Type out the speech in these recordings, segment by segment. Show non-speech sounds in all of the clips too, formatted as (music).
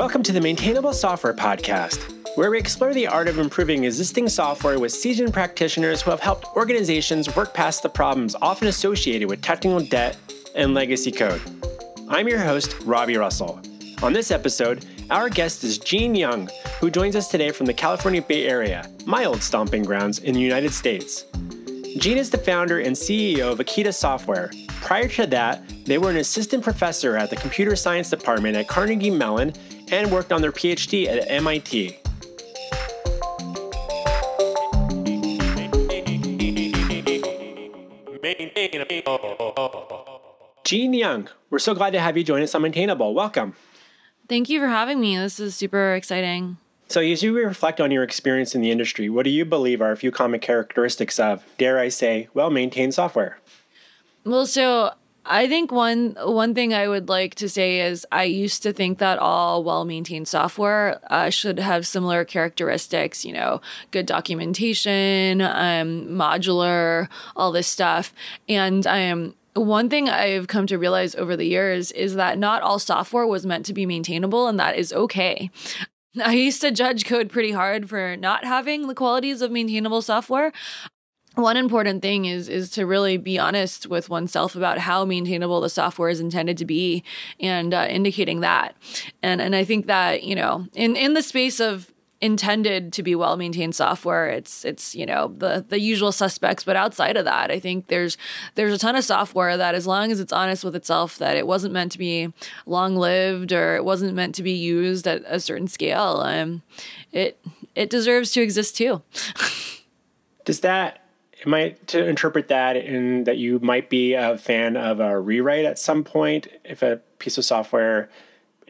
Welcome to the Maintainable Software Podcast, where we explore the art of improving existing software with seasoned practitioners who have helped organizations work past the problems often associated with technical debt and legacy code. I'm your host, Robby Russell. On this episode, our guest is Jean Yang, who joins us today from the California Bay Area, my old stomping grounds in the United States. Jean is the founder and CEO of Akita Software. Prior to that, they were an assistant professor at the computer science department at Carnegie Mellon and worked on their PhD at MIT. Jean Yang, we're so glad to have you join us on Maintainable. Welcome. Thank you for having me. This is super exciting. So, as you reflect on your experience in the industry, what do you believe are a few common characteristics of, dare I say, well maintained software? Well, so I think one one thing I would like to say is I used to think that all well maintained software uh, should have similar characteristics. You know, good documentation, um, modular, all this stuff, and um, one thing I've come to realize over the years is that not all software was meant to be maintainable, and that is okay. (laughs) I used to judge code pretty hard for not having the qualities of maintainable software one important thing is is to really be honest with oneself about how maintainable the software is intended to be and uh, indicating that. And and i think that you know in in the space of intended to be well maintained software it's it's you know the the usual suspects but outside of that i think there's there's a ton of software that as long as it's honest with itself that it wasn't meant to be long lived or it wasn't meant to be used at a certain scale um it it deserves to exist too. (laughs) Does that am I to interpret that in that you might be a fan of a rewrite at some point if a piece of software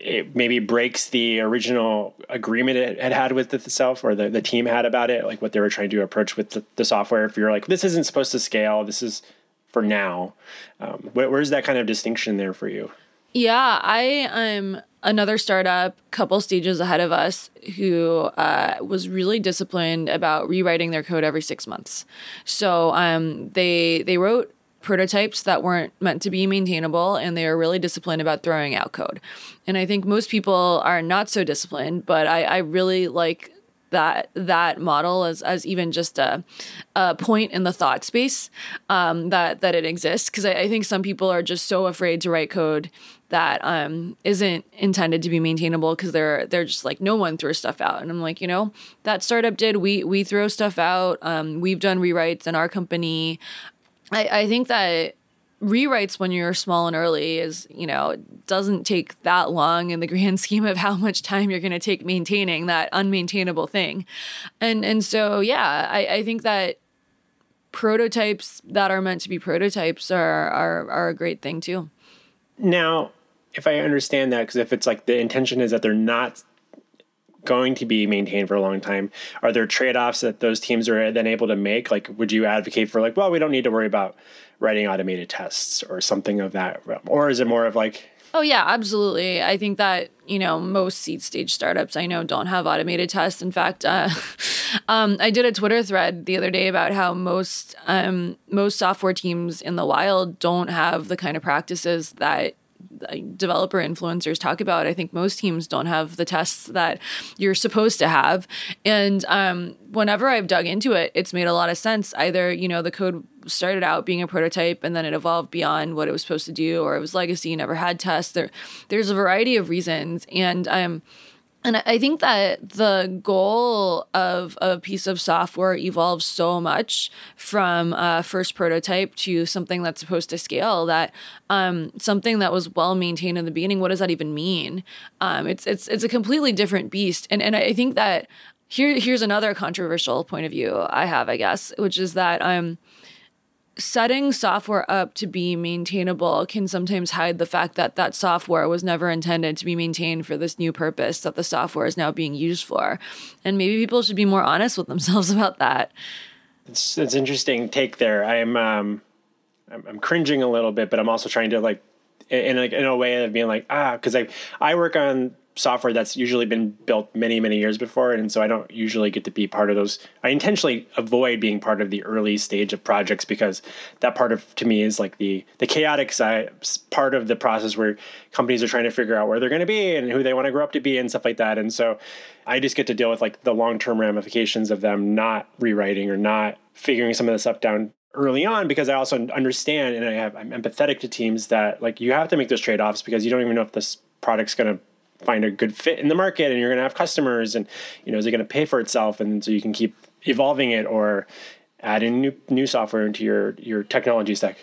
it maybe breaks the original agreement it had had with itself or the, the team had about it, like what they were trying to approach with the, the software. If you're like, this isn't supposed to scale, this is for now. Um, where, where's that kind of distinction there for you? Yeah, I am another startup, couple stages ahead of us, who uh, was really disciplined about rewriting their code every six months. So um, they they wrote prototypes that weren't meant to be maintainable and they were really disciplined about throwing out code and i think most people are not so disciplined but i, I really like that that model as as even just a, a point in the thought space um, that that it exists because I, I, think some people are just so afraid to write code that um, not intended to be maintainable because they're they're just like no one throws stuff out. And i'm like you know that startup did. We we throw stuff out. Um, we've done rewrites in our company. I, I think that rewrites when you're small and early is you know doesn't take that long in the (laughs) grand scheme of how much time you're going to take maintaining that unmaintainable thing. And and so yeah i, I think that prototypes that are meant to be prototypes are are, are a great thing too. Now if I understand that, because if it's like the intention is that they're not going to be maintained for a long time, are there trade offs that those teams are then able to make? Like, would you advocate for like, well, we don't need to worry about writing automated tests or something of that, or is it more of like? Oh yeah, absolutely. I think that you know most seed stage startups I know don't have automated tests. In fact, uh, (laughs) um, I did a Twitter thread the other day about how most um, most software teams in the wild don't have the kind of practices that developer influencers talk about. I think most teams don't have the tests that you're supposed to have. And um, whenever I've dug into it, it's made a lot of sense. Either, you know, the code started out being a prototype and then it evolved beyond what it was supposed to do, or it was legacy, never had tests. There, there's a variety of reasons. And um, and I think that the goal of a piece of software evolves so much from a first prototype to something that's supposed to scale that um, something that was well maintained in the beginning, what does that even mean? Um, it's it's it's a completely different beast. And and I think that here here's another controversial point of view I have, I guess, which is that um setting software up to be maintainable can sometimes hide the fact that that software was never intended to be maintained for this new purpose that the software is now being used for. And maybe people should be more honest with themselves (laughs) about that. It's it's interesting take there. I'm um I'm, I'm cringing a little bit, but I'm also trying to like in like in a way of being like ah because I I work on software that's usually been built many many years before and so i don't usually get to be part of those. I intentionally avoid being part of the early stage of projects because that part of to me is like the the chaotic side part of the process where companies are trying to figure out where they're going to be and who they want to grow up to be and stuff like that and so i just get to deal with like the long-term ramifications of them not rewriting or not figuring some of this stuff down early on because I also understand and I have I'm empathetic to teams that like you have to make those trade-offs because you don't even know if this product's going to find a good fit in the market and you're going to have customers and you know is it going to pay for itself? And so you can keep evolving it or adding new new software into your your technology stack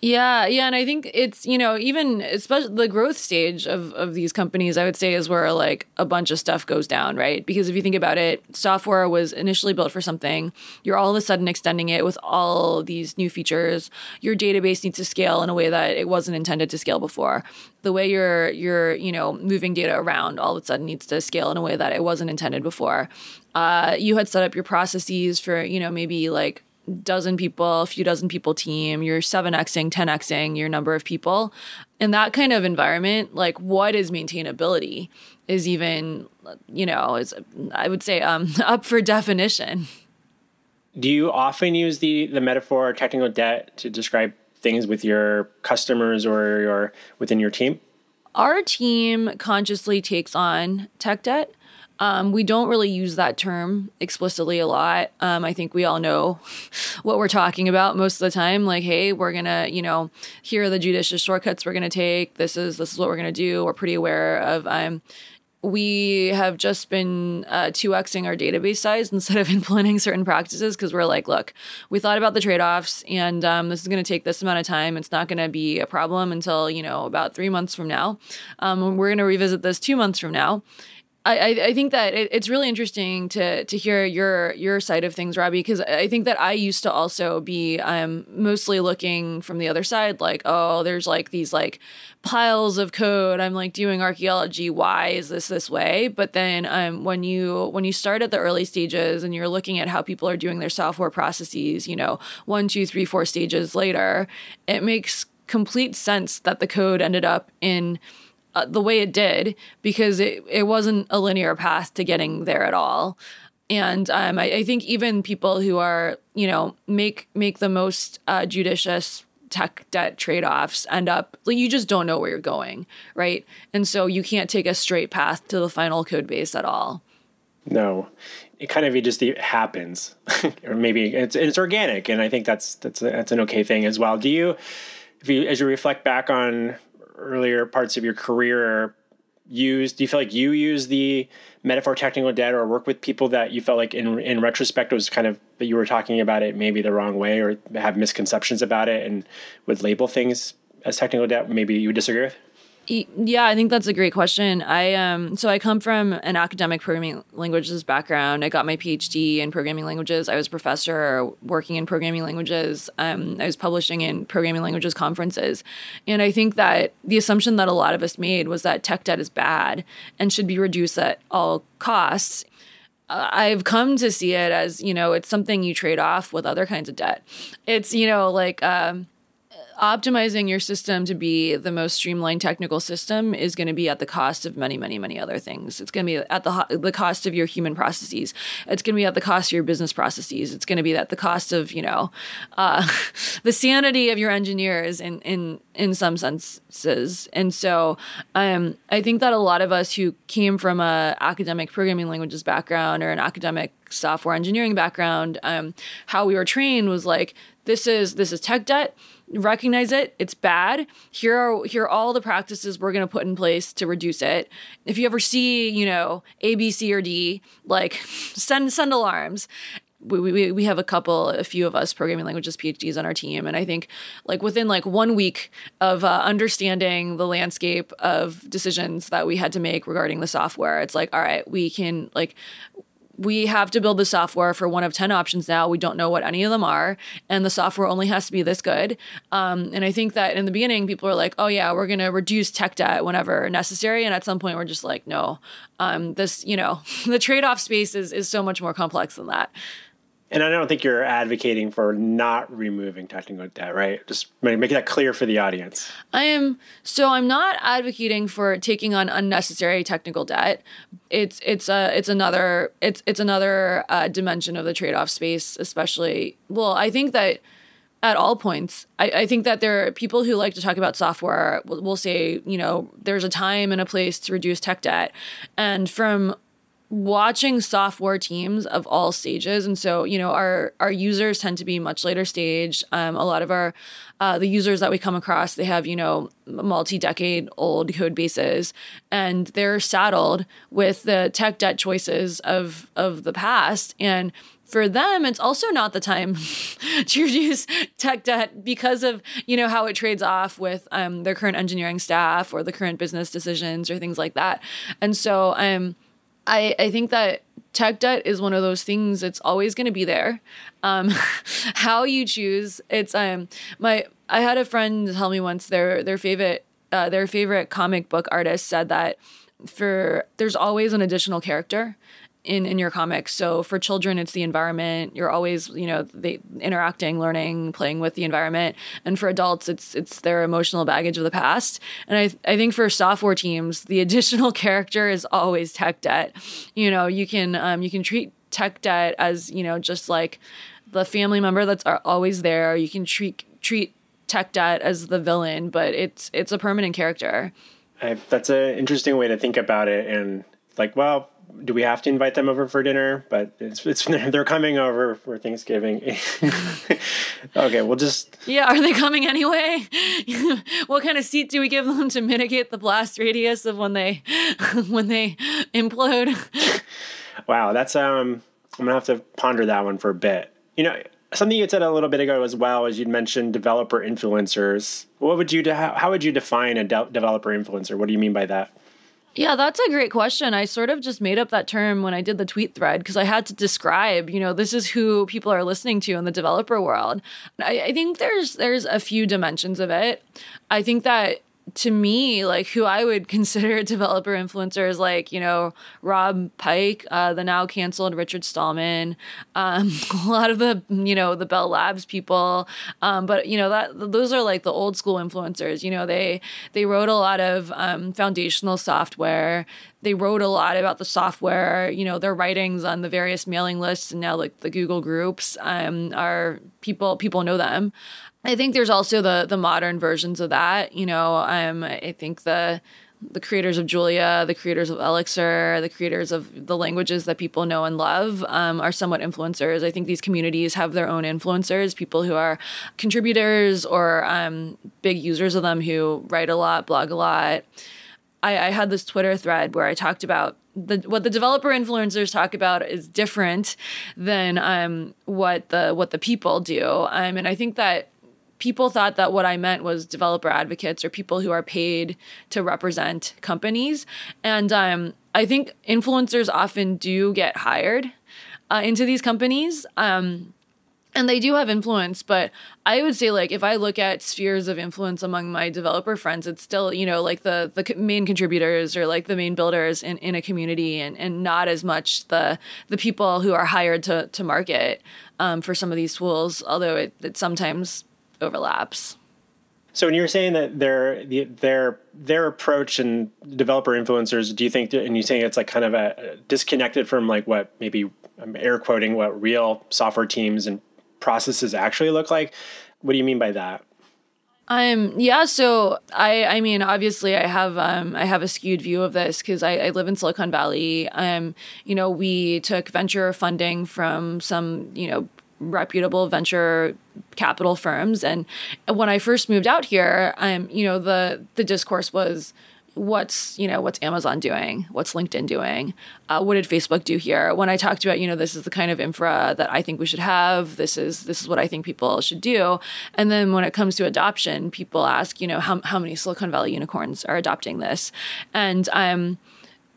yeah, yeah, and I think it's you know even especially the growth stage of of these companies, I would say is where like a bunch of stuff goes down, right? Because if you think about it, software was initially built for something. You're all of a sudden extending it with all these new features. Your database needs to scale in a way that it wasn't intended to scale before. The way you're you're you know moving data around all of a sudden needs to scale in a way that it wasn't intended before. Uh, you had set up your processes for you know maybe like dozen people, a few dozen people team, you're 7xing, 10xing your number of people. In that kind of environment, like what is maintainability is even, you know, is I would say um, (laughs) up for definition. Do you often use the the metaphor technical debt to describe things with your customers or your within your team? Our team consciously takes on tech debt um, we don't really use that term explicitly a lot. Um, I think we all know (laughs) what we're talking about most of the time. Like, hey, we're gonna, you know, here are the judicious shortcuts we're gonna take. This is this is what we're gonna do. We're pretty aware of. Um, we have just been uh, 2xing our database size (laughs) instead of implementing certain practices because we're like, look, we thought about the trade offs and um, this is going to take this amount of time. It's not going to be a problem until, you know, about three months from now. Um, we're going to revisit this two months from now. I, I think that it, it's really interesting to to hear your your side of things, Robby, because I think that I used to also be um, mostly looking from the other side, like, oh, there's like these like piles of code. I'm like doing archaeology. Why is this this way? But then um, when you when you start at the early stages and you're looking at how people are doing their software processes, you know, one, two, three, four stages later, it makes complete sense that the code ended up in uh, the way it did because it, it wasn't a linear path to getting there at all. And um, I, I, think even people who are, you know, make make the most uh, judicious tech debt trade offs end up like you just don't know where you're going, right? And so you can't take a straight path to the final code base at all. No, it kind of it just happens, (laughs) or maybe it's it's organic, and I think that's that's that's an okay thing as well. Do you, if you as you reflect back on earlier parts of your career use do you feel like you use the metaphor technical debt or work with people that you felt like in in retrospect it was kind of that you were talking about it maybe the wrong way or have misconceptions about it and would label things as technical debt maybe you would disagree with yeah, I think that's a great question. I um so I come from an academic programming languages background. I got my PhD in programming languages. I was a professor working in programming languages. Um, I was publishing in programming languages conferences, and I think that the assumption that a lot of us made was that tech debt is bad and should be reduced at all costs. I've come to see it as you know it's something you trade off with other kinds of debt. It's you know like. Um, optimizing your system to be the most streamlined technical system is going to be at the cost of many, many, many other things. It's going to be at the the cost of your human processes. It's going to be at the cost of your business processes. It's going to be at the cost of you know uh, (laughs) the sanity of your engineers in in in some senses. And so um, I think that a lot of us who came from a academic programming languages background or an academic software engineering background, um, how we were trained was like this is this is tech debt recognize it it's bad. Here are here are all the practices we're going to put in place to reduce it. If you ever see you know a b c or d like (laughs) send send alarms. We, we, we have a couple a few of us programming languages phds on our team and i think like within like one week of uh, understanding the landscape of decisions that we had to make regarding the software it's like all right we can like we have to build the software for one of 10 options now. We don't know what any of them are. And the software only has to be this good. Um, and I think that in the beginning, people are like, oh, yeah, we're going to reduce tech debt whenever necessary. And at some point, we're just like, no, um, this, you know, (laughs) the trade off space is, is so much more complex than that. And I don't think you're advocating for not removing technical debt, right? Just make that clear for the audience. I am so I'm not advocating for taking on unnecessary technical debt. It's it's a it's another it's it's another uh, dimension of the trade off space, especially. Well, I think that at all points. I, I, think that there are people who like to talk about software will, will say, you know, there's a time and a place to reduce tech debt. And from watching software teams of all stages. And so you know our our users tend to be much later stage. Um, a lot of our uh, the users that we come across they have you know multi-decade old code bases. And they're saddled with the tech debt choices of of the past. And for them, it's also not the time (laughs) to reduce tech debt because of you know how it trades off with um, their current engineering staff or the current business decisions or things like that. And so, um, I I think that tech debt is one of those things. It's always going to be there. Um, (laughs) how you choose, it's um my I had a friend tell me once their their favorite uh, their favorite comic book artist said that for there's always an additional character in in your comics. So for children, it's the environment. You're always, you know, they interacting, learning, playing with the environment. And for adults, it's it's their emotional baggage of the past. And I I think for software teams, the (laughs) additional character is always tech debt. You know, you can um, you can treat tech debt as you know just like the family member that's always there. You can treat treat tech debt as the villain, but it's it's a permanent character. I, that's an interesting way to think about it, and like, well, do we have to invite them over for dinner? But it's, it's (laughs) they're coming over for Thanksgiving. (laughs) okay, we'll just yeah. Are they coming anyway? (laughs) what kind of seat do we give them to mitigate the blast radius of when they when they implode? wow, that's um. I'm gonna have to ponder that one for a bit. You know, something you said a little bit ago as well as you'd mentioned developer influencers. What would you how, how would you define a de- developer influencer? What do you mean by that? Yeah, that's a great question. I sort of just made up that term when I did the tweet thread because I had to describe, you know, this is who people are listening to in the developer world. I, I think there's there's a few dimensions of it. I think that to me, like who I would (laughs) consider developer influencers, like you know Rob Pike, uh, the now canceled Richard Stallman, um, (laughs) a lot of the you know the Bell Labs people, um, but you know that those are like the old school influencers. You know they they wrote a lot of um, foundational software. They wrote a lot about the software. You know their writings on the various mailing lists and now like the Google groups um, are people people know them. I think there's also the the modern versions of that. You know, um, I think the the creators of Julia, the creators of Elixir, the creators of the languages that people know and love um, are somewhat influencers. I think these communities have their own influencers, people who are contributors or um, big users of them who write a lot, blog a lot. I, I had this Twitter thread where I talked about the what the developer influencers talk about is different than um, what the what the people do. Um, and I think that people thought that what I meant was developer advocates or people who are paid to represent companies. And um, I think influencers often do get hired uh, into these companies. Um, and they do have influence, but I would say like if I look at spheres of influence among my developer friends, it's still you know like the the main contributors or like the main builders in, in a community, and, and not as much the the people who are hired to to market um, for some of these tools. Although it, it sometimes overlaps. So when you're saying that their their their approach and developer influencers, do you think and you're saying it's like kind of a disconnected from like what maybe I'm air quoting what real software teams and processes actually look like? What do you mean by that? Um yeah, so I I mean obviously I have um I have a skewed view of this because I, I live in Silicon Valley. Um, you know, we took venture funding from some, you know, reputable venture capital firms. And when I first moved out here, um, you know, the the discourse was what's you know what's amazon doing? What's linkedin doing? Uh, what did facebook do here? When i talked about you know this is the kind of infra that i think we should have this is this is what i think people should do. And then when it comes to adoption people ask you know how, how many silicon valley unicorns are adopting this? And um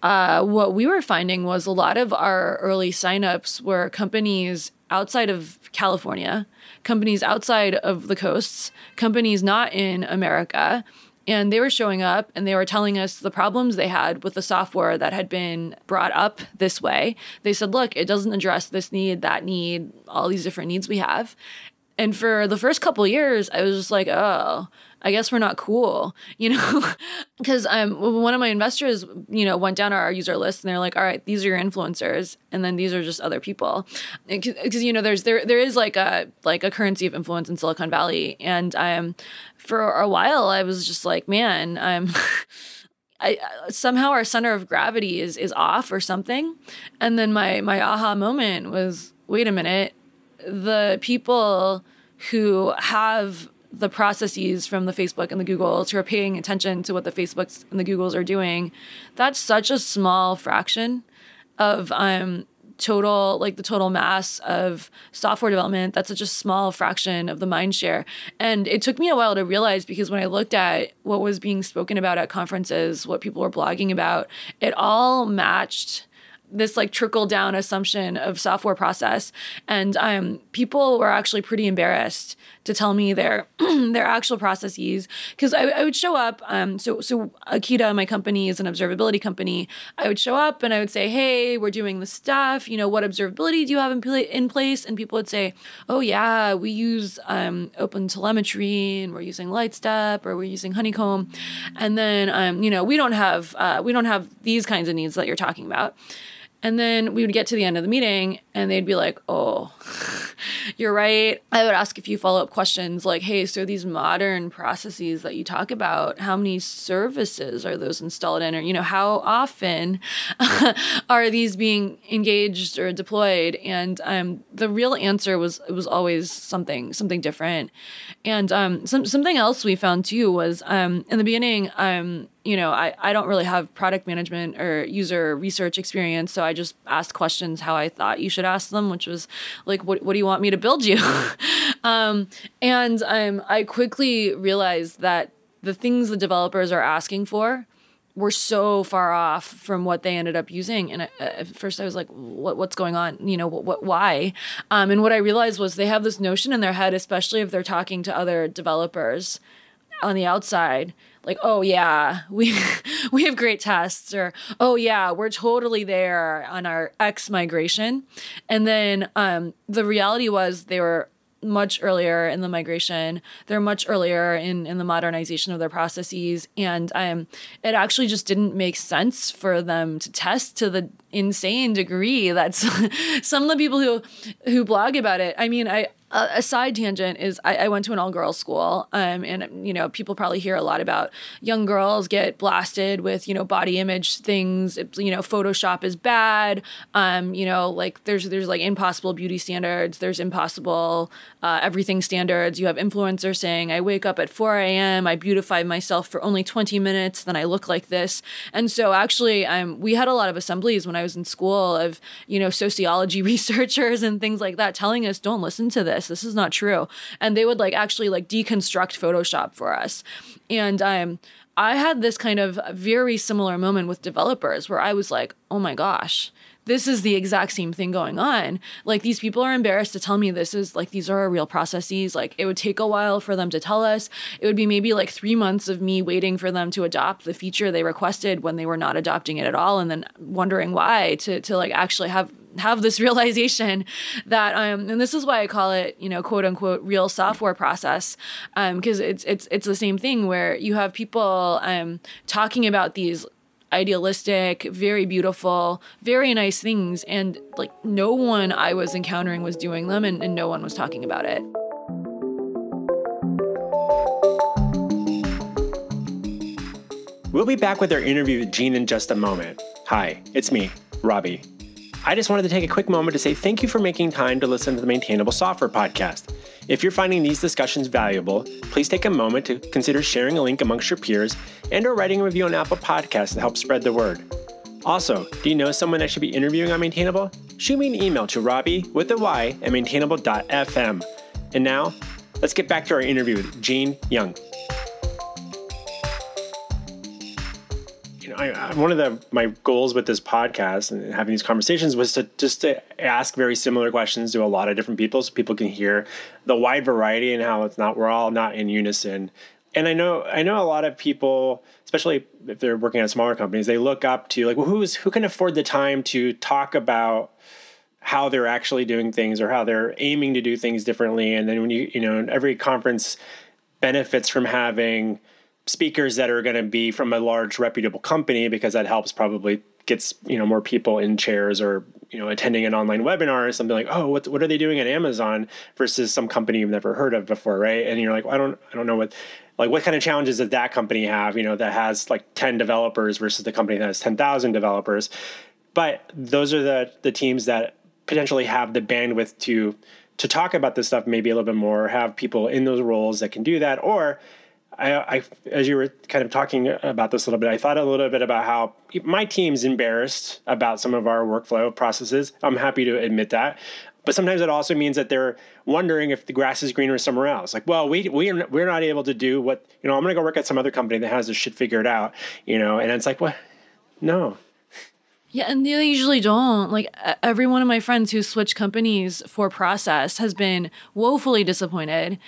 uh, what we were finding was a lot of our early signups were companies outside of California, companies outside of the coasts, companies not in America. and they were showing up and they were telling us the problems they had with the software that had been brought up this way. They said, look, it doesn't address this need, that need, all these different needs we have. And for the first couple years, I was just like, oh, I guess we're not cool, (laughs) you know? Because um, one of my investors, you know, went down our user list and they're like, all right, these are your influencers, and then these are just other people, because you know, there's there there is like a like a currency of influence in Silicon Valley, and um, for a while I was just like, man, I'm. (laughs) I, somehow our center of gravity is is off or something, and then my my aha moment was, wait a minute, the people who have the processes from the Facebook and the Googles who are paying attention to what the Facebooks and the Googles are doing, that's such a small fraction of um, total like the total mass of software development. That's such a small fraction of the mind share. And it took me a while to realize because when i looked at what was being spoken about at conferences what people were blogging about it all matched this like trickle down assumption of software process. And um, people were actually pretty embarrassed to tell me their (clears throat) their actual processes. Because I, I, would show up um, so so akita my company is an observability company. I would show up and i would say hey we're doing this stuff. You know what observability do you have in, pl- in place? And people would say oh yeah we use um, open telemetry and we're using lightstep or we're using honeycomb. And then um, you know we don't have uh, we don't have these kinds of needs that you're talking about and then we would get to the end of the meeting and they'd be like, oh, (laughs) you're right. I would ask a few follow up questions like, hey, so these modern processes that you talk about, how many services are those installed in? Or, you know, how often (laughs) are these being engaged or deployed? And um, the real answer was it was always something, something different. And um, some, something else we found too was um, in the beginning, um, you know, I, I don't really have product management or user research experience. So I just asked questions how I thought you should ask them, which was like, what, what do you want me to build you? (laughs) um, and um, I quickly realized that the things the developers are asking for were so far off from what they ended up using. And at first I was like, what, what's going on? You know, what, what why? Um, and what I realized was they have this notion in their head, especially if they're talking to other developers on the outside like oh yeah we (laughs) we have great tests or oh yeah we're totally there on our x migration. And then um, the reality was they were much earlier in the migration. They're much earlier in in the modernization of their processes. And um, it actually just didn't make sense for them to test to the insane degree that (laughs) some of the people who who blog about it i mean i a side tangent is I, I went to an all girls school, um, and you know people probably hear a lot about young girls get blasted with you know body image things. It, you know, Photoshop is bad. Um, you know, like there's there's like impossible beauty standards. There's impossible uh, everything standards. You have influencers saying I wake up at 4 a.m. I beautify myself for only 20 minutes, then I look like this. And so actually, um, we had a lot of assemblies when I was in school of you know sociology (laughs) researchers and things like that telling us don't listen to this this. This is not true. And they would like actually like deconstruct Photoshop for us. And um, I had this kind of very similar moment with developers where I was like, oh my gosh, this is the exact same thing going on. Like these people are embarrassed to tell me this is like these are our real processes. Like it would take a while for them to tell us. It would be maybe like three months of me waiting for them to adopt the feature they requested when they were not adopting it at all, and then wondering why to to like actually have have this (laughs) realization that um and this is why I call it you know quote unquote real software process um because it's it's it's the same thing where you have people um talking about these idealistic, very beautiful, very nice things. And like no one I was encountering was doing them and, and no one was talking about it. We'll be back with our interview with Jean in just a moment. Hi, it's me, Robby. I just wanted to take a quick moment to say thank you for making time to listen to the Maintainable Software Podcast. If you're finding these discussions valuable, please take a moment to consider sharing a link amongst your peers and or writing a review on Apple Podcasts to help spread the word. Also, do you know someone I should be interviewing on Maintainable? Shoot me an email to Robby with a Y at maintainable.fm. And now, let's get back to our interview with Jean Yang. I, one of the my goals with this podcast and having these conversations was to just to ask very similar questions to a lot of different people, so people can hear the wide variety and how it's not we're all not in unison. and I know I know a lot of people, especially if they're working at smaller companies, they look up to like, well, who's who can afford the time to talk about how they're actually doing things or how they're aiming to do things differently. And then when you you know every conference benefits from having speakers that are going to be from a large reputable company because that helps probably gets you know more people in chairs or you know attending an online webinar or something like oh what what are they doing at Amazon versus some company you've never heard of before right? And you're like well, I don't I don't know what like what kind of challenges does that company have you know that has like 10 developers versus the company that has 10,000 developers? But those are the the teams that potentially have the bandwidth to to talk about this stuff maybe a little bit more have people in those roles that can do that or I, I, as you were kind of talking about this a little bit, I thought a little bit about how my team's embarrassed about some of our workflow processes. I'm happy to admit that. But sometimes it also means that they're wondering if the grass is greener somewhere else. Like, well, we we are, we're not able to do what you know. I'm going to go work at some other company that has this shit figured out, you know. And it's like, what? No, yeah, and they usually don't. Like every one of my friends who switched companies for process has been woefully disappointed.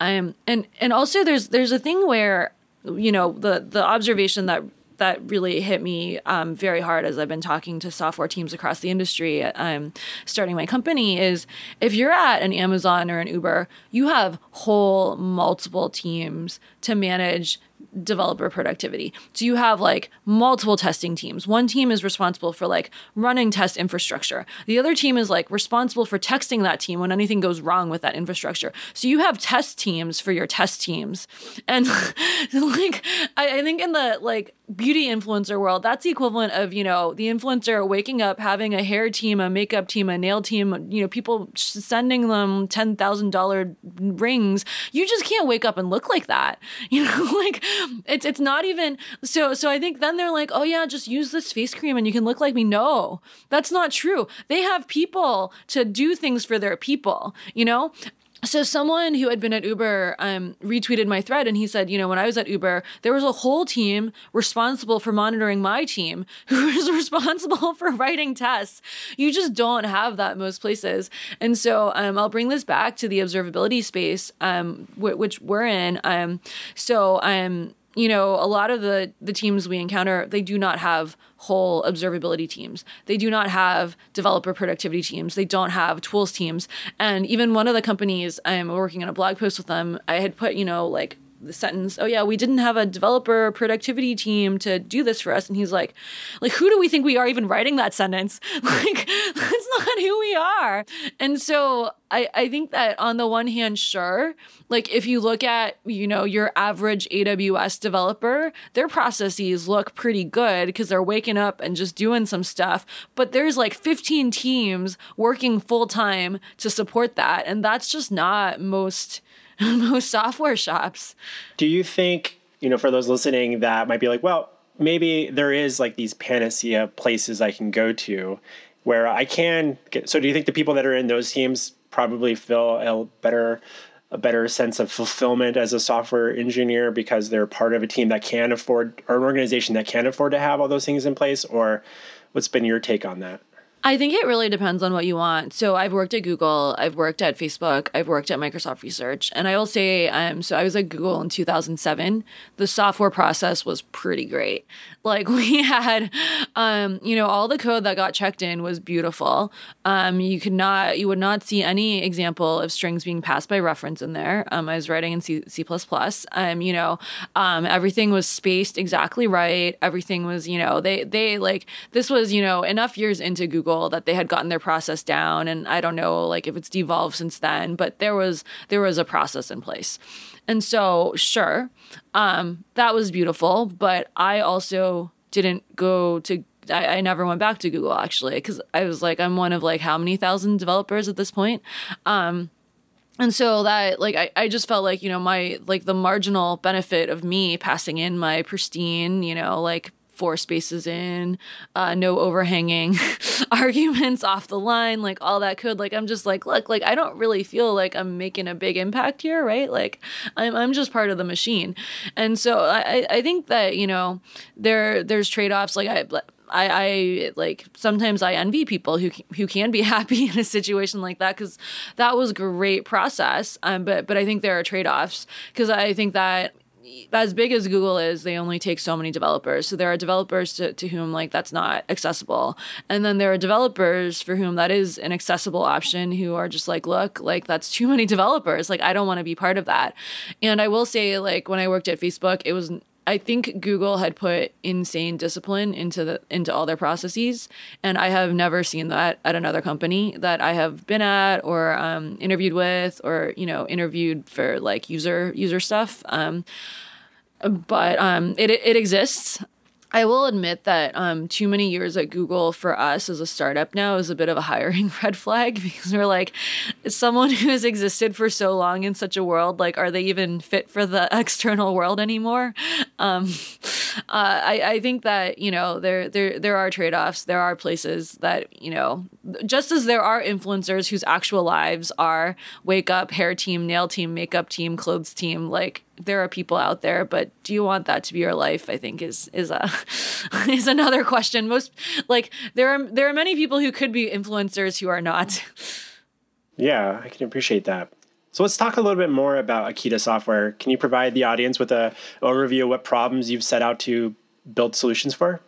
Um, and and also there's there's a thing where you know the the observation that that really hit me um, very hard as I've been talking to software teams across the industry, um, starting my company, is if you're at an Amazon or an Uber, you have whole multiple teams to manage developer productivity. So you have like multiple testing teams. One team is responsible for like running test infrastructure. The other team is like responsible for texting that team when anything goes wrong with that infrastructure. So you have test teams for your test teams. And (laughs) like I, I think in the like beauty influencer world, that's the equivalent of, you know, the influencer waking up, having a hair team, a makeup team, a nail team, you know, people sending them $10,000 rings. You just can't wake up and look like that. (laughs) You know, like it's it's not even so so I think then they're like, "Oh yeah, just use this face cream and you can look like me." No. That's not true. They have people to do things for their people, you know? So someone who had been at uber um, retweeted my thread and he said you know when i was at uber there was a whole team responsible for monitoring my team (laughs) who was responsible for writing tests. You just don't have that most places. And so um, i'll bring this back to the observability space um, w- which we're in. Um, so um, you know a lot of the the teams we encounter they do not have whole observability teams. They do not have developer productivity teams. They don't have tools teams. And even one of the companies i'm working on a blog post with them. I had put you know like the sentence, "Oh yeah, we didn't have a developer productivity team to do this for us." And he's like, "Like who do we think we are even writing that sentence? (laughs) Like that's not who we are." And so I I think that on the one hand, sure, like if you look at, you know, your average AWS developer, their processes look pretty good because they're waking up and just doing some stuff, but there's like 15 teams working full time to support that, and that's just not most (laughs) most software shops. Do you think, you know, for those listening that might be like, well, maybe there is like these panacea places I can go to where I can get so do you think the people that are in those teams probably feel a better a better sense of fulfillment as a software engineer because they're part of a team that can afford or an organization that can afford to have all those things in place or what's been your take on that? I think it really depends on what you want. So I've worked at Google, I've worked at Facebook, I've worked at Microsoft Research, and I will say, um, so I was at Google in 2007. The software process was pretty great. Like (laughs) we had, um, you know, all the code that got checked in was beautiful. Um, you could not, you would not see any example of strings being passed by reference in there. Um, I was writing in C, C++. Um, you know, um, everything was spaced exactly right. Everything was, you know, they they like this was, you know, enough years into Google Google that they had gotten their process down and I don't know like if it's devolved since then, but there was there was a process in place. And so sure, um, that was beautiful, but I also didn't go to I, I never went back to Google actually because I was like I'm one of like how many thousand developers at this point. Um, and so that like I, I just felt like you know my like the marginal benefit of me passing in my pristine you know like four spaces in, uh, no overhanging (laughs) arguments off the line, like all that code. Like I'm just like, look, like I don't really feel like I'm making a big impact here, right? Like I'm I'm just part of the machine, and so I I think that you know there there's trade offs. Like I. I, I like sometimes I envy people who who can be (laughs) happy in a situation like that because that was great process. Um, but but I think there are trade offs because I think that as big as Google is, they only take so many developers. So there are developers to, to whom like that's not accessible. And then there are developers for whom that is an accessible option who are just like, look, like that's too many (laughs) developers. Like I don't want to be part of that. And I will say, like when I worked at Facebook, it was I think Google had put insane discipline into the into all their processes, and I have never seen that at another company that I have been at or um, interviewed with or you know interviewed for like user user stuff. Um, but um, it it exists. I will admit that um, too many years at Google for us as a startup now is a bit of a hiring (laughs) red flag because we're like, someone who has existed for so long in such a world, like, are they even fit for the (laughs) external world anymore? Um, (laughs) uh, I, I think that you know there there there are trade offs. There are places that you know, just as there are influencers whose actual lives are wake up, hair team, nail team, makeup team, clothes team, like there are people out there, but do you want that to be your life? I think is is a (laughs) is another question. Most like there are there are many people who could be influencers who are not. Yeah, I can appreciate that. So let's talk a little bit more about Akita software. Can you provide the audience with a overview of what problems you've set out to build solutions for?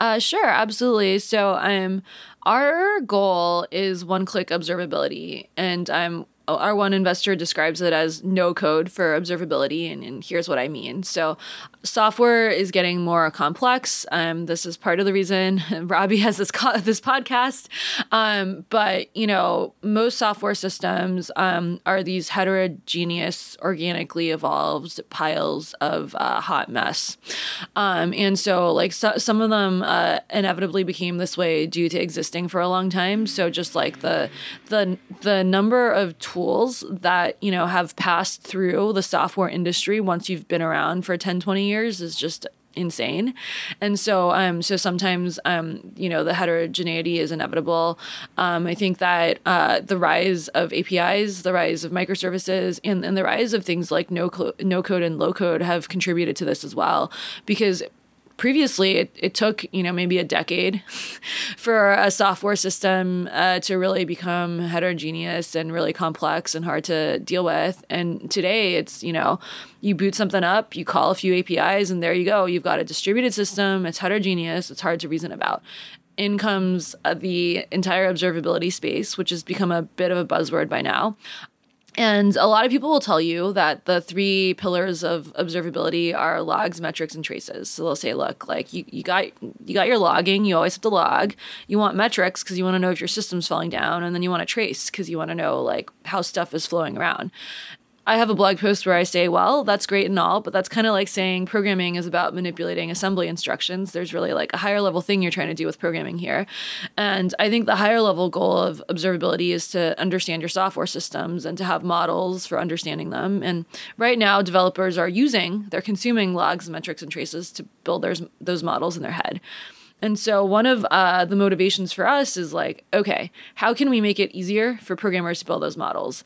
Uh, sure, absolutely. So, um, our goal is one-click observability, and um, our one investor describes it as no code for observability, and, and, here's what I mean. So, software is getting more complex. Um, this is part of the reason (laughs) Robby has this co- this podcast. Um, but you know, most software systems um, are these heterogeneous, organically evolved piles of uh, hot mess, um, and so like so, some of them uh, inevitably became this way due to existing for a long time. So just like the the the number of tools tools that, you know, have passed through the software industry once you've been around for 10, 20 years is just insane. And so um so sometimes um you know the heterogeneity is inevitable. Um I think that uh the rise of APIs, the rise of microservices and, and the rise of things like no clo- no code and low code have contributed to this as well because previously it, it took you know maybe a decade (laughs) for a software system uh, to really become heterogeneous and really complex and hard to deal with. And today it's you know you boot something up you call a few apis and there you go. You've got a distributed system. It's heterogeneous. It's hard to reason about. In comes uh, the entire observability space, which has become a bit of a buzzword by now. And a lot of people will tell you that the three pillars of observability are logs, metrics, and traces. So they'll say, look, like you, you got you got your logging, you always have to log. You want metrics because you want to know if your system's falling down, and then you want to trace because you want to know like how stuff is flowing around. I have a blog post where I say, well, that's great and all, but that's kind of like saying programming is about manipulating assembly instructions. There's really like a higher level thing you're trying to do with programming here. And I think the higher level goal of observability is to understand your software systems and to have models for understanding them. And right now, developers are using, they're consuming logs, metrics, and traces to build those, those models in their head. And so one of uh, the motivations for us is like, okay, how can we make it easier for programmers to build those models?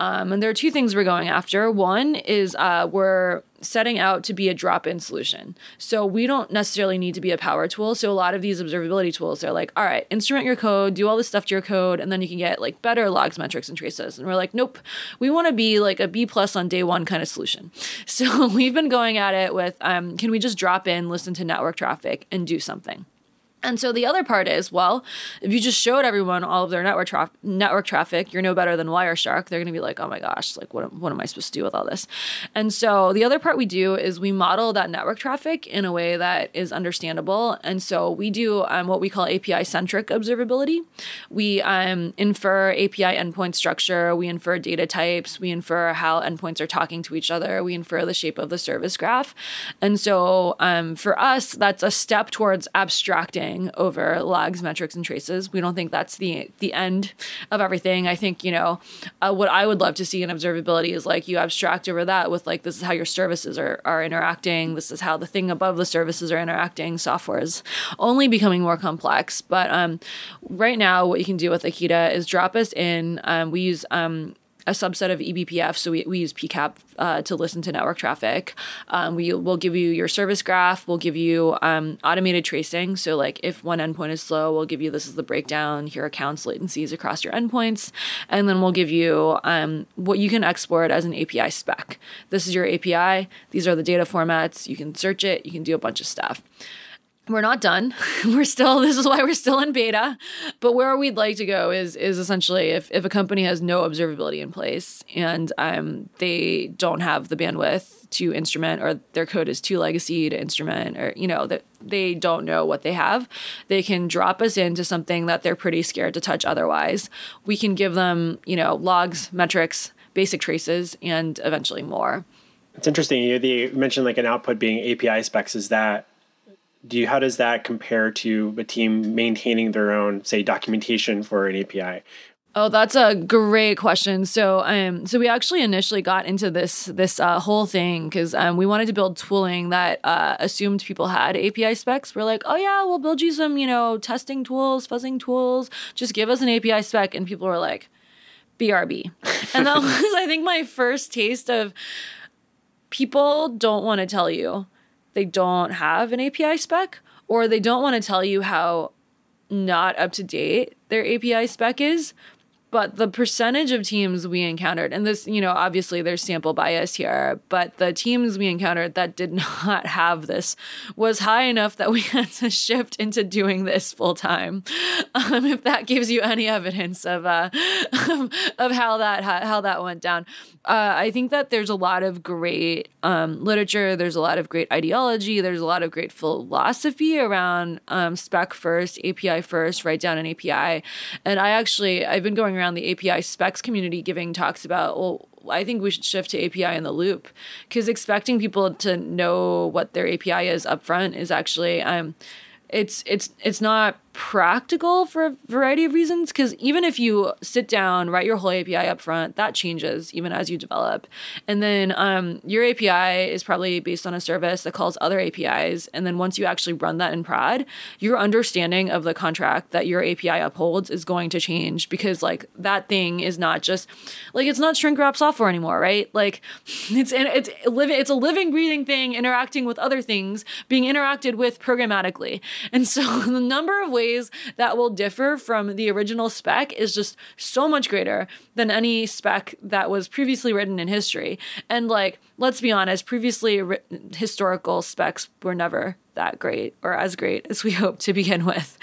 Um, and there are two things we're going after. One is uh, we're setting out to be a drop-in solution. So we don't necessarily need to be a power tool. So a lot of these observability tools, they're like, all right, instrument your code, do all this stuff to your code, and then you can get like better logs, metrics, and traces. And we're like, nope, we want to be like a B plus on day one kind of solution. (laughs) So we've been going at it with, um, can we just drop in, listen to network traffic, and do something? And so the other part is, well, if you just showed everyone all of their network tra- network traffic, you're no better than Wireshark. They're going to be like, oh my gosh, like what, what am I supposed to do with all this? And so the other part we do is we model that network traffic in a way that is understandable. And so we do um, what we call API centric observability. We um, infer API endpoint structure, we infer data types, we infer how endpoints are talking to each other, we infer the shape of the service graph. And so um, for us, that's a step towards abstracting over logs, metrics, and traces. We don't think that's the the end of everything. I think you know uh, what I would love to see in observability is like you abstract over that with like this is how your services are are interacting. This is how the thing above the services are interacting. Software is only becoming more complex, but um, right now what you can do with Akita is drop us in. Um, we use um, a subset of eBPF. So we, we use PCAP uh, to listen to network traffic. Um, we will give you your service graph. We'll give you um, automated tracing. So like if one endpoint is slow, we'll give you this is the breakdown. Here are counts, latencies across your endpoints, and then we'll give you um, what you can export as an API spec. This is your API. These are the data formats. You can search it. You can do a bunch of stuff we're not done. (laughs) we're still this is why we're still in beta. But where we'd like to go is is essentially if, if a company has no observability in place and um, they don't have the bandwidth to instrument or their code is too legacy to instrument or you know that they don't know what they have they can drop us into something that they're pretty scared to touch otherwise we can give them you know logs metrics basic traces and eventually more it's interesting you mentioned like an output being api specs is that do you how does that compare to a team maintaining their own say documentation for an api Oh, that's a great question. So, um, so we actually initially got into this this uh, whole thing because um, we wanted to build tooling that uh, assumed people had API specs. We're like, oh yeah, we'll build you some, you know, testing tools, fuzzing tools. Just give us an API spec, and people were like, BRB, (laughs) and that was, I think, my first taste of people don't want to tell you they don't have an API spec or they don't want to tell you how not up to date their API spec is. But the percentage of teams we encountered, and this, you know, obviously there's sample bias here, but the teams we encountered that did (laughs) not have this was high enough that we (laughs) had to shift into doing this full time. (laughs) Um, if that gives you any evidence of uh, of how that how that went down, uh, I think that there's a lot of great um, literature. There's a lot of great ideology. There's a lot of great philosophy around um, spec first, API first, write down an API. And I actually I've been going around the API specs community giving talks about well. I think we should shift to API in the loop because expecting people to know what their API is upfront is actually um, it's it's it's not practical for a variety of reasons because even if you sit down write your whole api up front that changes even as you develop. And then um, your api is probably based on a service that calls other apis and then once you actually run that in prod your understanding of the contract that your api upholds is going to change because like that thing is not just like it's not shrink wrap software anymore right? Like (laughs) it's it's living it's a living breathing thing interacting with other things being interacted with programmatically. And so (laughs) the number of ways ways that will differ from the original spec is just so much greater than any spec that was previously written in history. And like, let's be honest, previously written historical specs were never that great or as great as we (laughs) hope to begin with.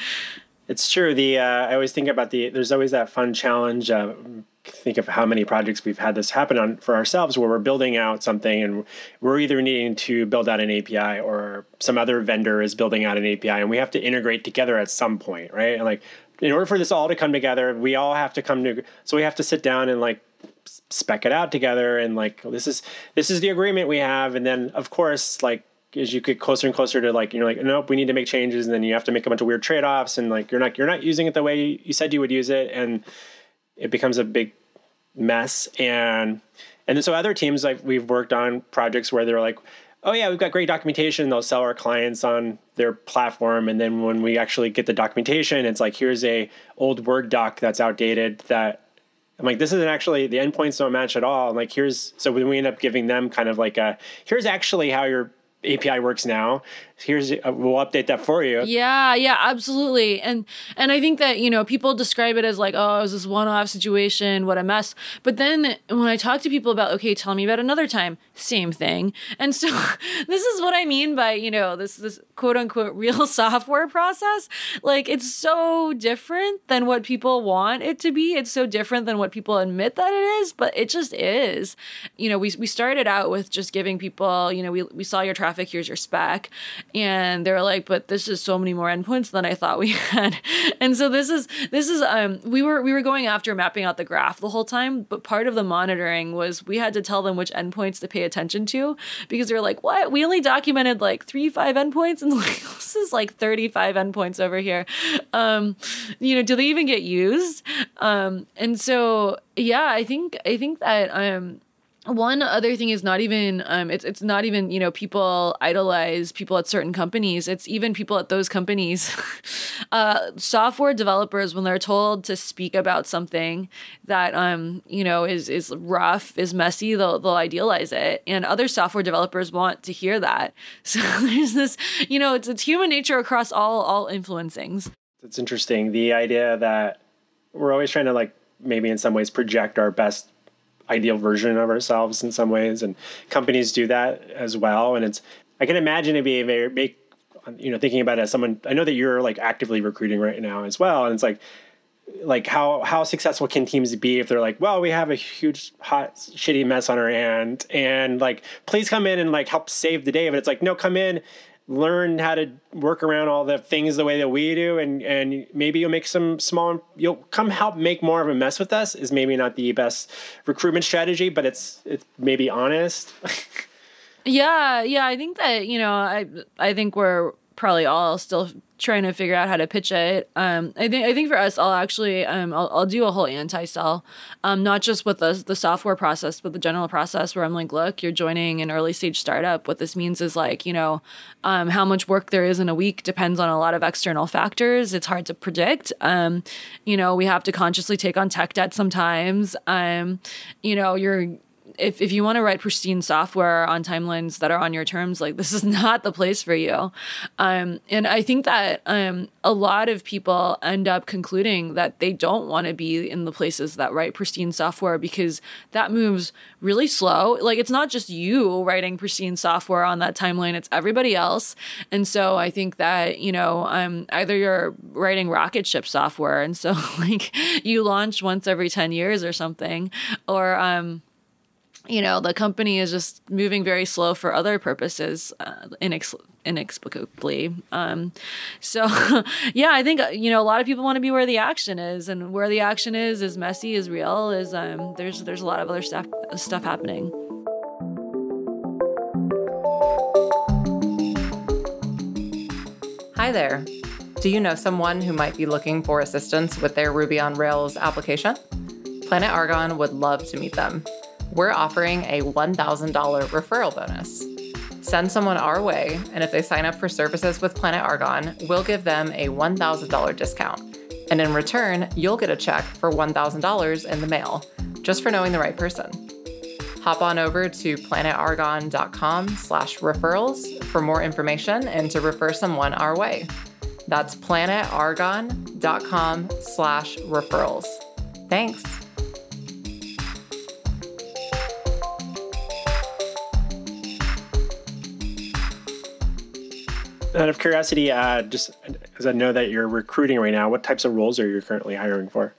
It's true. The uh, I always think about the. There's always that fun challenge. Uh, think of how many projects we've had this happen on for ourselves where we're building out something and we're either needing to build out an API or some other vendor is building out an API and we have to integrate together at some point, right? And like in order for this all to come together, we all have to come to so we have to sit down and like spec it out together and like this is this is the agreement we have. And then of course like as you get closer and closer to like you're like nope we need to make changes. And then you have to make a bunch of weird trade-offs and like you're not you're not using it the way you said you would use it. And it becomes a big mess. And and so other teams like we've worked on projects where they're like oh yeah we've got great documentation. They'll sell our clients on their platform. And then when we actually get the documentation it's like here's a old word doc that's outdated that I'm like, this isn't actually the endpoints don't match at all. I'm like, here's so we end up giving them kind of like a here's actually how your API works now. Here's uh, we'll update that for you. Yeah, yeah, absolutely. And and I think that you know people describe it as like, oh, it was this one-off situation, what a mess. But then when I talk to people about, okay, tell me about another time, same thing. And so (laughs) this is what I mean by you know this this quote unquote (laughs) real software process. Like it's so different than what people want it to be. It's so different than what people admit that it is, but it just is. You know, we we started out with just giving people, you know, we we saw your traffic, here's your spec. And they're like but this is so many more endpoints than i thought we (laughs) had. And so this is this is um we were we were going after mapping out the graph the whole time but part of the monitoring was we had to tell them which endpoints to pay attention to because they're like what? We only documented like three five endpoints? (laughs) And like this is like 35 endpoints over here. Um you know do they even get used? Um and so yeah i think i think that um one other thing is not even um, it's it's not even you know people idolize people at certain companies. It's even people at those companies. (laughs) uh, software developers when they're told to speak about something that um you know is is rough, is messy, they'll they'll idealize it, and other software developers want to hear that. (laughs) So there's this you know it's it's human nature across all all influencings. It's interesting the idea that we're always trying to like maybe in some ways project our best ideal version of ourselves in some ways, and companies do that as well. And it's I can imagine it be a very make you know thinking about it as someone I know that you're like actively recruiting right now as well, and it's like like how how successful can teams be if they're like well we have a huge hot shitty mess on our hand and like please come in and like help save the day but it's like no come in learn how to work around all the things the way that we do and and maybe you'll make some small you'll come help make more of a mess with us is maybe not the best recruitment strategy but it's it's maybe honest. (laughs) Yeah yeah i think that you know i i think we're probably all still trying to figure out how to pitch it. Um, I think I think for us, I'll actually um, I'll, I'll do a whole anti-sell, um, not just with the the software process, but the general process where I'm like, look, you're joining an early stage startup. What this means is like, you know, um, how much work there is in a week depends on a lot of external factors. It's hard to predict. Um, you know, we have to consciously take on tech debt sometimes. Um, you know, you're if, if you want to write pristine software on timelines that are on your terms, like (laughs) this is not the place for you. Um, and I think that um, a lot of people end up concluding that they don't want to be in the places that write pristine software because that moves really slow. Like it's not just you writing pristine software on that timeline, it's everybody else. And so I think that, you know, um, either you're writing rocket ship software and so (laughs) like you launch once every 10 years or something, or, um, you know the company is just moving very slow for other purposes uh, inex- inexplicably. Um, so (laughs) yeah i think you know a lot of people want to be where the action is and where the action is is messy is real is um, there's there's a lot of other stuff stuff happening. Hi there. Do you know someone who might be looking for assistance with their ruby on rails application? Planet argon would love to meet them we're offering a $1,000 referral bonus. Send someone our way, and if they sign up for services with Planet Argon, we'll give them a $1,000 discount. And in return, you'll get a check for $1,000 in the mail, just for knowing the right person. Hop on over to planetargon.com slash referrals for more information and to refer someone our way. That's planetargon.com slash referrals. Thanks. Out of curiosity, uh, just as I know that you're recruiting right now, what types of roles are you currently hiring for?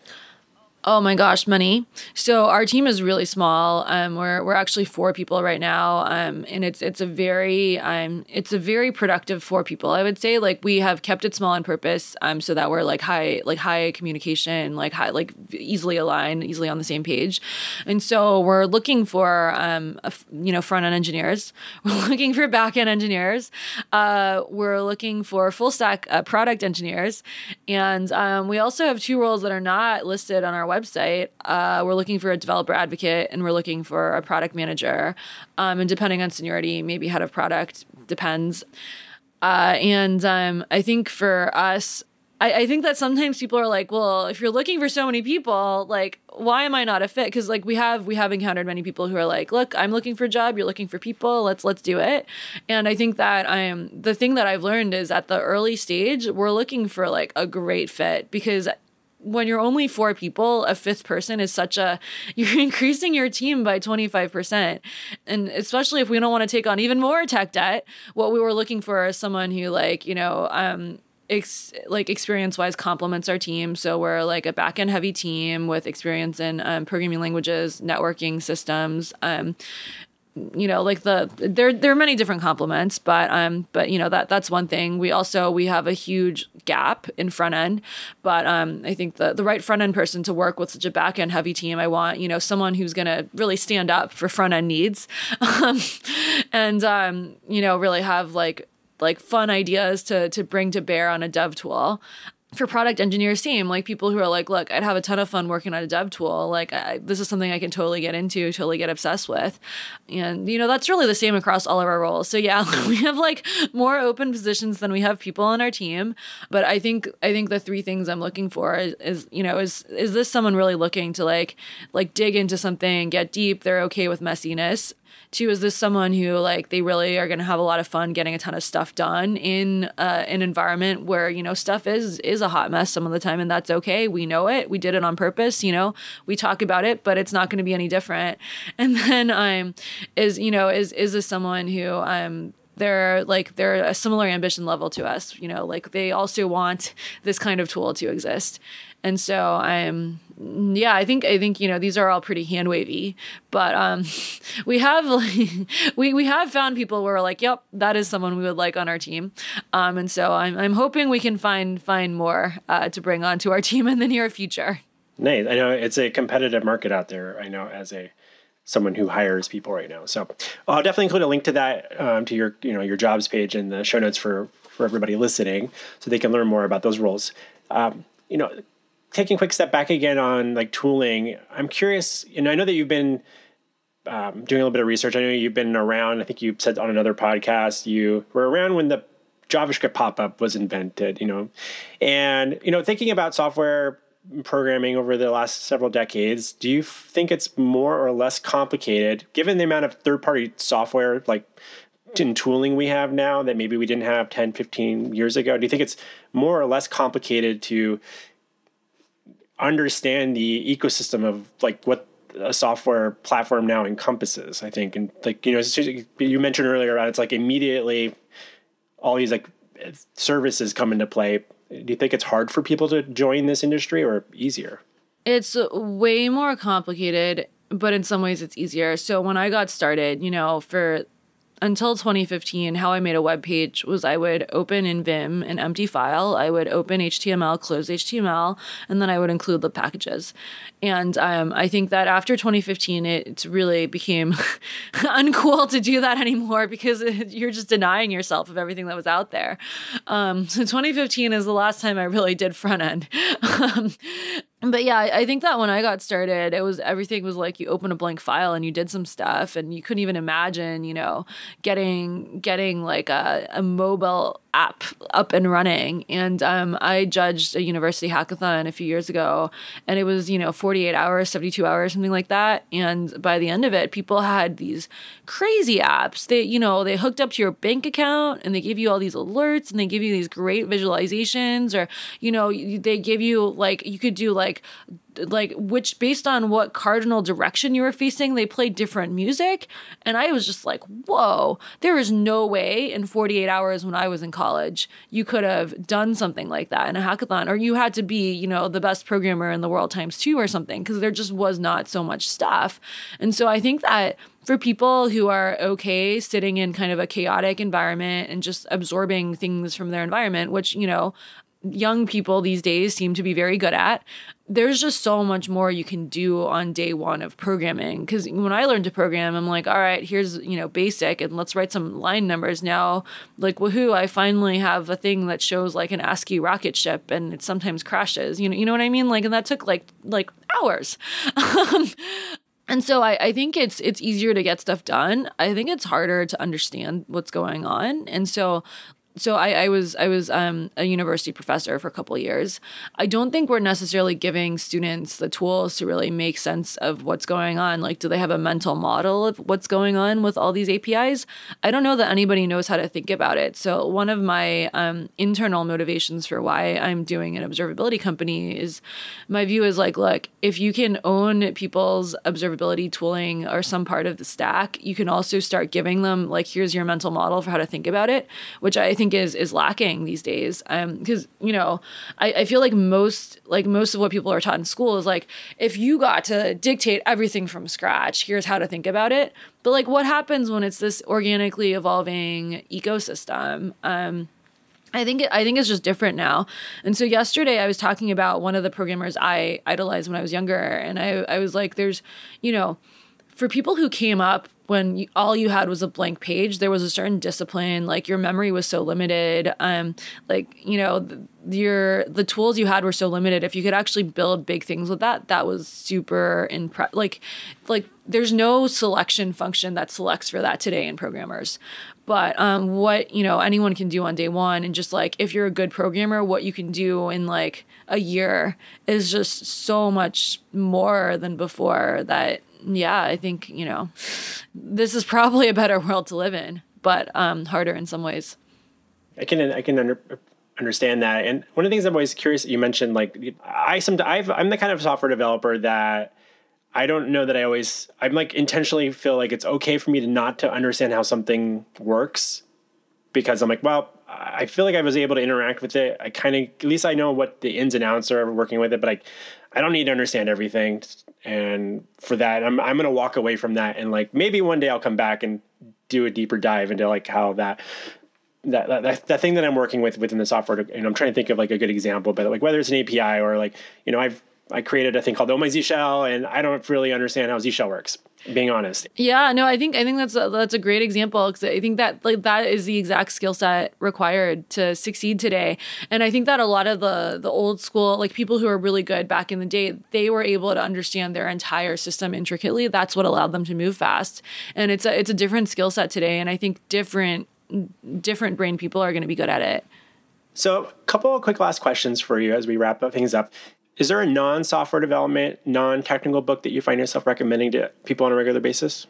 Oh my gosh, money. So our team is really small. Um, we're we're actually four people right now. Um, and it's it's a very um it's a very productive four people. I would say like we have kept it small on purpose. Um, so that we're like high like high communication, like high like easily aligned, easily on the same page. And so we're looking for um a, you know front end engineers. (laughs) We're looking for back end engineers. Uh, we're looking for full stack uh, product engineers, and um, we also have two roles that are not listed on our website, uh, we're looking for a developer advocate and we're looking for a product manager. Um, and depending on seniority, maybe head of product, depends. Uh, and um, I think for us, I, I, think that sometimes people are like, well, if you're looking for so many people, like, why am I not a fit? Because like we have we have encountered many people who are like, look, I'm looking for a job, you're looking for people, let's let's do it. And I think that I'm the thing that I've learned is at the early stage, we're looking for like a great fit because when you're only four people, a fifth person is such a (laughs) you're increasing your team by 25%. And especially if we don't want to take on even more tech debt, what we were looking for is someone who like, you know, um ex- like experience wise complements our team. So we're like a back end heavy team with experience in um, programming languages, networking systems, um, you know like the there there are many different compliments but um but you know that that's one thing. We also we have a huge gap in front end but um i think the the right front end person to work with such a back end heavy team i want you know someone who's going to really stand up for front end needs (laughs) um, and um you know really have like like fun ideas to to bring to bear on a dev tool for product engineers team like people who are like look i'd have a ton of fun working on a dev tool. Like I, this is something i can totally get into totally get obsessed with. And you know that's really the same across all of our roles. So yeah (laughs) we have like more open positions than we have people on our team. But i think i think the three things i'm looking for is, is you know is is this someone really looking to like like dig into something get deep they're okay with messiness Two, is this someone who like they really are going to have a lot of fun getting a ton of stuff done in uh, an environment where you know stuff is is a hot mess some of the time, and that's okay. We know it. We did it on purpose. You know, we talk about it, but it's not going to be any different. (laughs) And then um, is you know is is this someone who um they're like they're a similar ambition level to us you know like they also want this kind of tool to exist and so I'm yeah, I think I think you know these are all pretty hand wavy, but um, (laughs) we have like (laughs) we we have found people where we're like, yep, that is someone we would like on our team, um, and so I'm I'm hoping we can find find more uh, to bring onto our team in the near future. Nice. I know it's a competitive market out there. I know as a someone who hires people right now. So I'll definitely include a link to that um, to your you know your jobs page in the show notes for for everybody listening, so they can learn more about those roles. Um, you know, taking a quick step back again on like tooling, I'm curious. You know, I know that you've been um, doing a little bit of research. I know you've been around. I think you said on another podcast you were around when the JavaScript pop-up was invented. You know, and you know, thinking about software programming over the last several decades, do you think it's more or less complicated given the amount of third-party software like in tooling we have now that maybe we didn't have 10, 15 years ago? Do you think it's more or less complicated to understand the ecosystem of like what a software platform now encompasses. I think, and like you know, you mentioned earlier about it's like immediately all these like services come into play. Do you think it's hard for people to join this industry or easier? It's way more complicated, but in some ways it's easier. So when I got started, you know, for until 2015, how I made a web page was I would open in Vim an empty file, I would open HTML, close HTML, and then I would include the packages. And um, I think that after 2015, it really became (laughs) uncool to do that anymore because it, (laughs) you're just denying yourself of everything that was out there. Um, so 2015 is the last time I really did front end. (laughs) um, but yeah, I think that when I got started, it was everything was like you open a blank file and you did some stuff, and you couldn't even imagine, you know, getting getting like a, a mobile app up and running. And um, I judged a university hackathon a few years ago, and it was, you know, 48 hours, 72 hours, something like that. And by the end of it, people had these crazy apps. They, you know, they hooked up to your bank account and they give you all these alerts and they give you these great visualizations, or, you know, they give you like, you could do like, like which based on what cardinal direction you were facing they played different music. And i was just like whoa there is no way in 48 hours when i was in college you could have done something like that in a hackathon. Or you had to be you know the best programmer in the world times two or something because there just was not so much stuff. And so i think that for people who are okay sitting in kind of a chaotic environment and just absorbing things from their environment, which, you know, young people these days seem to be very good at there's just so much more you can do on day one of programming. Because when i learned to program i'm like all right here's you know basic and let's write some line numbers now. Like woohoo i finally have a thing that shows like an ascii rocket ship and it sometimes crashes. You know you know what i mean? Like and that took like like hours. (laughs) Um, and so I, I think it's it's easier to get stuff done. I think it's harder to understand what's going on. And so so I, I, was I was um, a university professor for a couple years. I don't think we're necessarily giving students the tools to really make sense of what's going on. Like, do they have a mental model of what's going on with all these APIs? I don't know that anybody knows how to think about it. So one of my um, internal motivations for why I'm doing an observability company is my view is like, look, if you can own people's observability tooling or some part of the stack, you can also start giving them like, here's your mental model for how to think about it, which I think think is is lacking these days. Um, because you know, I, I feel like most like most of what people are taught in school is like if you got to dictate everything from scratch, here's how to think about it. But like, what happens when it's this organically evolving ecosystem? Um, I think I think it's just different now. And so yesterday I was talking about one of the programmers I idolized when I was younger, and I I was like, there's, you know, for people who came up when you, all you had was a blank page there was a certain discipline like your memory was so limited um like you know the, your the tools you had were so limited. If you could actually build big things with that that was super impre- like like there's no selection function that selects for that today in programmers. But um, what you know anyone can do on day one and just like if you're a good programmer what you can do in like a year is just so much more than before that yeah i think you know this is probably a better world to live in but um, harder in some ways i can i can under, understand that and one of the things i'm always curious you mentioned like i some I've, i'm the kind of software developer that I don't know that I always I'm like intentionally feel like it's okay for me to not to understand how something works because I'm like, well, I feel like I was able to interact with it. I kind of at least I know what the ins and outs are working with it, but I I don't need to understand everything. And for that, I'm I'm gonna walk away from that and like maybe one day I'll come back and do a deeper dive into like how that that, that that thing that I'm working with within the software, and I'm trying to think of like a good example, but like whether it's an API or like you know I've I created a thing called Oh My Zsh, and I don't really understand how Z Shell works. Being honest. Yeah, no, I think I think that's a, that's a great example because I think that like that is the exact skill set required to succeed today. And I think that a lot of the the old school like people who are really good back in the day, they were able to understand their entire system intricately. That's what allowed them to move fast. And it's a it's a different skill set today, and I think different different brain people are going to be good at it. So, a couple of quick last questions for you as we wrap up things up. Is there a non software development, non technical book that you find yourself recommending to people on a regular basis?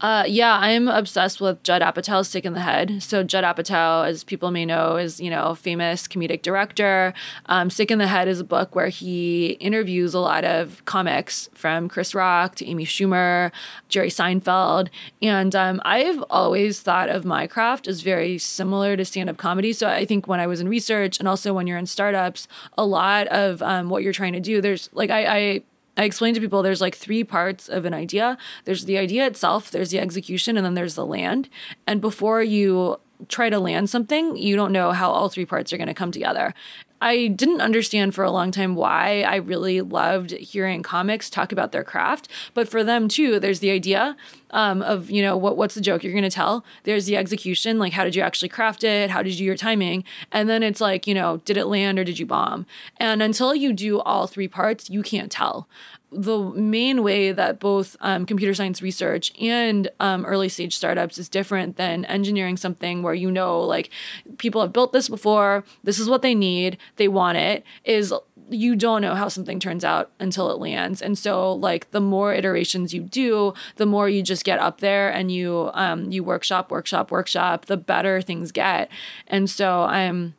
Uh, yeah, I'm obsessed with Judd Apatow's Sick in the Head. So Judd Apatow, as people may know, is you know famous comedic director. Um, Sick in the Head is a book where he interviews a lot of comics from Chris Rock to Amy Schumer, Jerry Seinfeld, and um, I've always thought of my craft as very similar to stand-up comedy. So I think when I was in research and also when you're in startups, a lot of um, what you're trying to do, there's like I, I I explain to people there's like three parts of an idea. There's the idea itself, there's the execution, and then there's the land. And before you try to land something, you don't know how all three parts are going to come together. I didn't understand for a long time why I really loved hearing comics talk about their craft, but for them too, there's the idea um, of you know what what's the joke you're going to tell. There's the execution, like how did you actually craft it? How did you do your timing? And then it's like you know did it land or did you bomb? And until you do all three parts, you can't tell the main way that both um, computer science research and um, early stage startups is different than engineering something where you know like people have built this before this is what they need they want it is you don't know how something turns out until it lands. And so like the more iterations you do the more you just get up there and you um, you workshop workshop workshop the better things get. And so i'm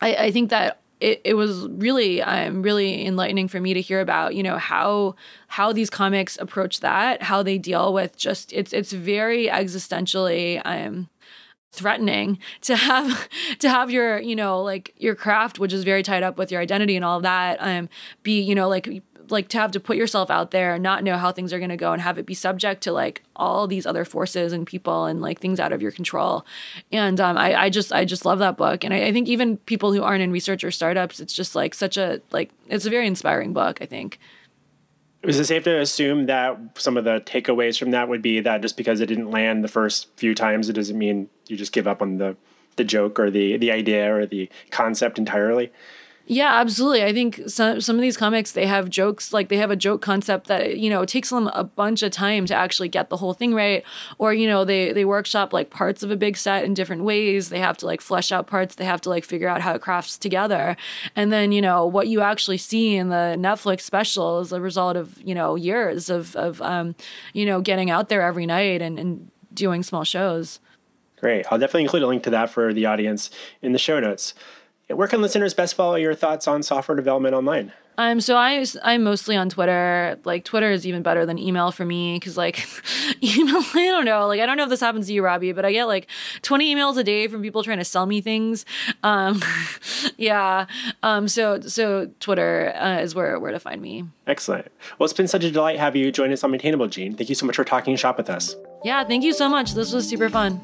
I, I think that it, it was really um, really enlightening for me to hear about you know how how these comics approach that how they deal with just it's it's very existentially um threatening to have (laughs) to have your you know like your craft which is very tied up with your identity and all of that um be you know like like to have to put yourself out there and not know how things are going to go and have it be subject to like all these other forces and people and like things out of your control. And um, I, I just i just love that book. And I, I think even people who aren't in research or startups it's just like such a like it's a very inspiring book i think. Is it safe to assume that some of the takeaways from that would be that just because it didn't land the first few times, it doesn't mean you just give up on the the joke or the the idea or the concept entirely? Yeah, absolutely. I think some some of these comics they have jokes like they have a joke concept that you know takes them a bunch of time to actually get the whole thing right, or you know they they workshop like parts of a big set in different ways. They have to like flesh out parts. They have to like figure out how it crafts together, and then you know what you actually see in the Netflix special is a result of you know years of of um, you know getting out there every night and, and doing small shows. Great. I'll definitely include a link to that for the audience in the show notes. Where can listeners best follow your thoughts on software development online? Um, so I I'm mostly on Twitter. Like Twitter is even better than email for me because like (laughs) email (laughs) I don't know like I don't know if this happens to you Robby, but I get like 20 emails a day from people trying to sell me things. Um, (laughs) yeah. Um, so so Twitter uh, is where where to find me. Excellent. Well, it's been such a delight have you join us on Maintainable, Jean. Thank you so much for talking shop with us. Yeah, thank you so much. This was super fun.